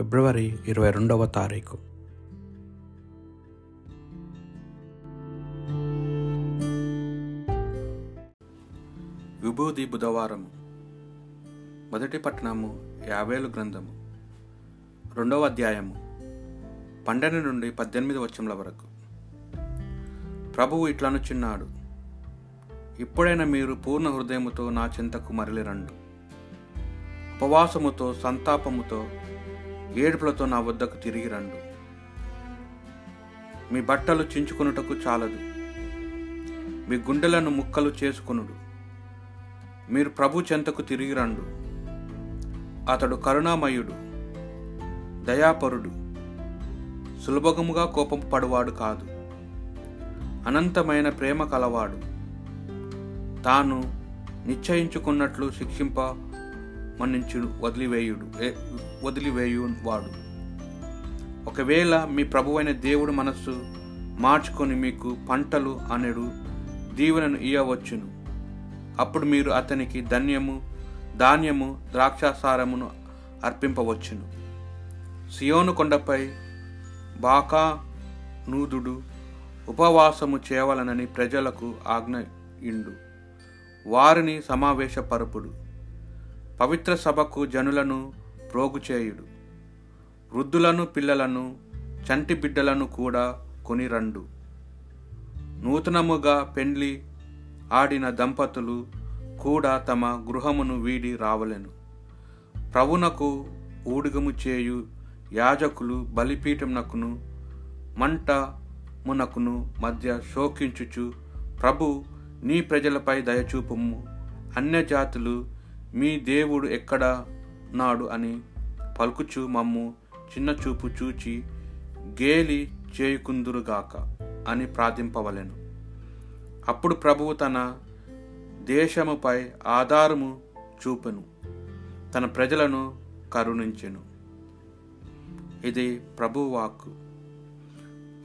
ఫిబ్రవరి ఇరవై రెండవ తారీఖు. విభూది బుధవారము. మొదటి పట్టణము యాభైలు గ్రంథము. రెండవ అధ్యాయము పన్నెండు నుండి పద్దెనిమిది వచ్చంల వరకు. ప్రభువు ఇట్లనుచున్నాడు ఇప్పుడైనా మీరు పూర్ణ హృదయముతో నా చింతకు మరలిరండు. ఉపవాసముతో సంతాపముతో ఏడుపులతో నా వద్దకు తిరిగి రండు. మీ బట్టలు చించుకొనుటకు చాలదు. మీ గుండెలను ముక్కలు చేసుకొనుడు. మీరు ప్రభు చెంతకు తిరిగి రండు. అతడు కరుణామయుడు దయాపరుడు సులభముగా కోపం పడువాడు కాదు. అనంతమైన ప్రేమ కలవాడు. తాను నిశ్చయించుకున్నట్లు శిక్షింప మన్నించు వదిలివేయుడు వదిలివేయు వాడు ఒకవేళ మీ ప్రభువైన దేవుడు మనస్సు మార్చుకొని మీకు పంటలు అనెడు దీవెనను ఇయ్యవచ్చును. అప్పుడు మీరు అతనికి ధన్యము ధాన్యము ద్రాక్షాసారమును అర్పింపవచ్చును. సియోను కొండపై బాకా నూదుడు ఉపవాసము చేయవలనని ప్రజలకు ఆజ్ఞ ఇండు వారిని సమావేశపరుపుడు. పవిత్ర సభకు జనులను ప్రోగుచేయుడు వృద్ధులను పిల్లలను చంటి బిడ్డలను కూడా కొనిరండు. నూతనముగా పెండ్లి ఆడిన దంపతులు కూడా తమ గృహమును వీడి రావలెను. ప్రభునకు ఊడిగము చేయు యాజకులు బలిపీఠమునకును మంట మునకును మధ్య శోకించుచు ప్రభు నీ ప్రజలపై దయచూపుము. అన్యజాతులు మీ దేవుడు ఎక్కడ నాడు అని పలుకుచు మమ్ము చిన్న చూపు చూచి గేలి చేయుకుందురుగాక అని ప్రార్థింపవలెను. అప్పుడు ప్రభువు తన దేశముపై ఆధారము చూపెను తన ప్రజలను కరుణించెను. ఇది ప్రభువాక్కు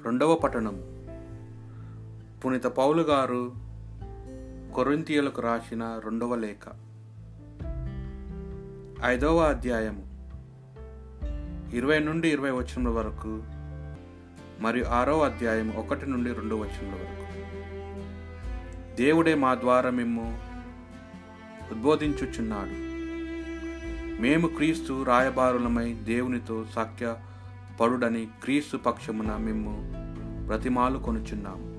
రెండవ పట్టణం పునీత పౌలు గారు కొరింతీయులకు రాసిన రెండవ లేఖ. ఐదవ అధ్యాయము ఇరవై నుండి ఇరవై వచనముల వరకు మరియు ఆరవ అధ్యాయం ఒకటి నుండి రెండు వచనముల వరకు. దేవుడే మా ద్వారా మేము ఉద్బోధించుచున్నాడు. మేము క్రీస్తు రాయబారులమై దేవునితో సాఖ్య పడుడని క్రీస్తు పక్షమున మేము ప్రతిమాలు కొనుచున్నాము.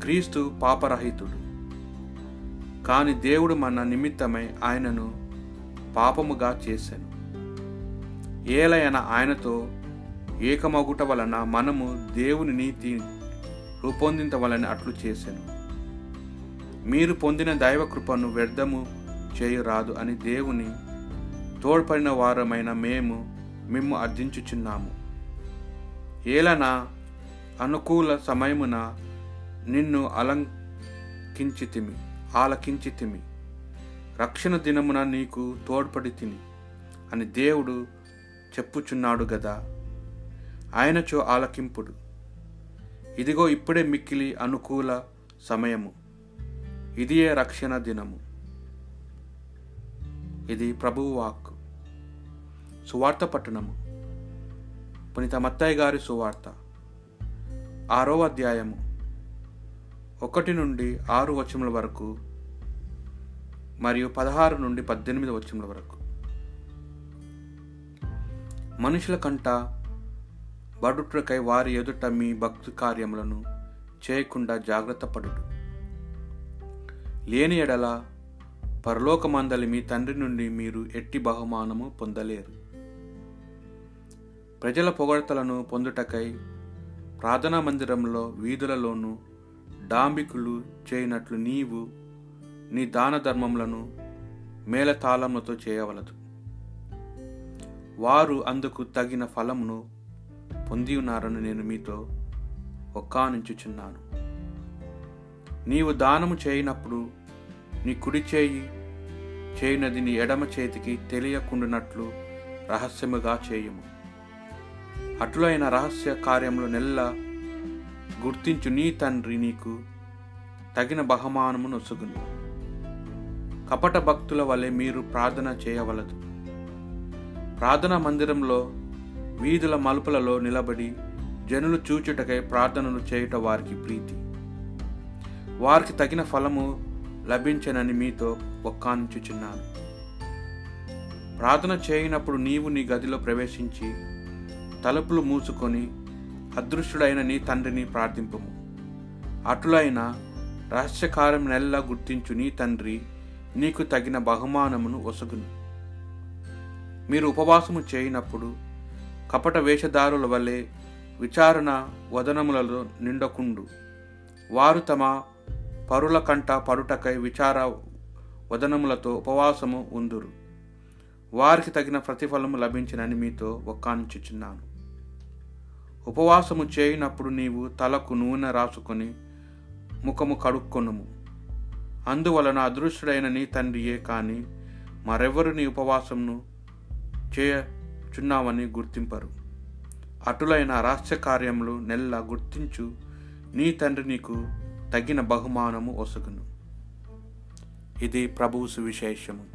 క్రీస్తు పాపరహితుడు. కాని దేవుడు మన నిమిత్తమై ఆయనను పాపముగా చేశాను. ఏలయన ఆయనతో ఏకమగుట వలన మనము దేవుని నీతి రూపొందించవలని అట్లు చేశాను. మీరు పొందిన దైవ కృపను వ్యర్థము చేయరాదు అని దేవుని తోడ్పడిన వారమైన మేము మిమ్ము అర్థించుచున్నాము ఏలన అనుకూల సమయమున నిన్ను అలంకించితిమి ఆలకించితిమి. రక్షణ దినమున నీకు తోడ్పడి తిని అని దేవుడు చెప్పుచున్నాడు గదా. ఆయనచో ఆలకింపుడు. ఇదిగో ఇప్పుడే మిక్కిలి అనుకూల సమయము. ఇదియే రక్షణ దినము. ఇది ప్రభువు వాక్ సువార్త పట్టణము. పునీత మత్తయ్య గారి సువార్త. ఆరో అధ్యాయము. ఒకటి నుండి ఆరు వచముల వరకు మరియు పదహారు నుండి పద్దెనిమిది వచనముల వరకు. మనుషుల కంట బడుటకై వారి ఎదుట మీ భక్తి కార్యములను చేయకుండా జాగ్రత్త పడుడు లేని ఎడల పరలోకమందలి మీ తండ్రి నుండి మీరు ఎట్టి బహుమానము పొందలేరు. ప్రజల పొగడతలను పొందుటకై ప్రార్థనా మందిరంలో వీధులలోనూ డాంబికులు చేయనట్లు నీవు నీ దాన ధర్మములను మేళతాళములతో చేయవలదు. వారు అందుకు తగిన ఫలమును పొంది ఉన్నారని నేను మీతో ఒక్కానుంచుచున్నాను నీవు దానము చేయనప్పుడు నీ కుడి చేయి చేయనది నీ ఎడమ చేతికి తెలియకుండానట్లు రహస్యముగా చేయుము. అటులైన రహస్య కార్యములు నెల్ల గుర్తించు నీ తండ్రి నీకు తగిన బహుమానము నొసుగును కపట భక్తుల వలె మీరు ప్రార్థన చేయవలదు. ప్రార్థనా మందిరంలో వీధుల మలుపులలో నిలబడి జనులు చూచుటకై ప్రార్థనలు చేయుట వారికి ప్రీతి. వారికి తగిన ఫలము లభించనని మీతో ఒక్కానించుచున్నాను. ప్రార్థన చేయనప్పుడు నీవు నీ గదిలో ప్రవేశించి తలుపులు మూసుకొని అదృష్టుడైన నీ తండ్రిని ప్రార్థింపము. అటులైన రహస్యకారం నెల్లా గుర్తించు నీ తండ్రి నీకు తగిన బహుమానమును ఒసగును. మీరు ఉపవాసము చేయనప్పుడు కపట వేషధారుల వలె విచారణ వదనములలో నిండకుండు. వారు తమ పరుల కంట పరుటకై విచార వదనములతో ఉపవాసము ఉందురు. వారికి తగిన ప్రతిఫలము లభించినని మీతో ఒక్కానించుచున్నాను. ఉపవాసము చేయనప్పుడు నీవు తలకు నూనె రాసుకొని ముఖము కడుక్కొనుము. అందువలన అదృష్టుడైన నీ తండ్రియే కానీ మరెవరు నీ ఉపవాసంను చేయచున్నావని గుర్తింపరు. అటులైన రహస్య కార్యములు నెల్ల గుర్తించు నీ తండ్రి నీకు తగిన బహుమానము ఒసగును. ఇది ప్రభువు సువిశేషము.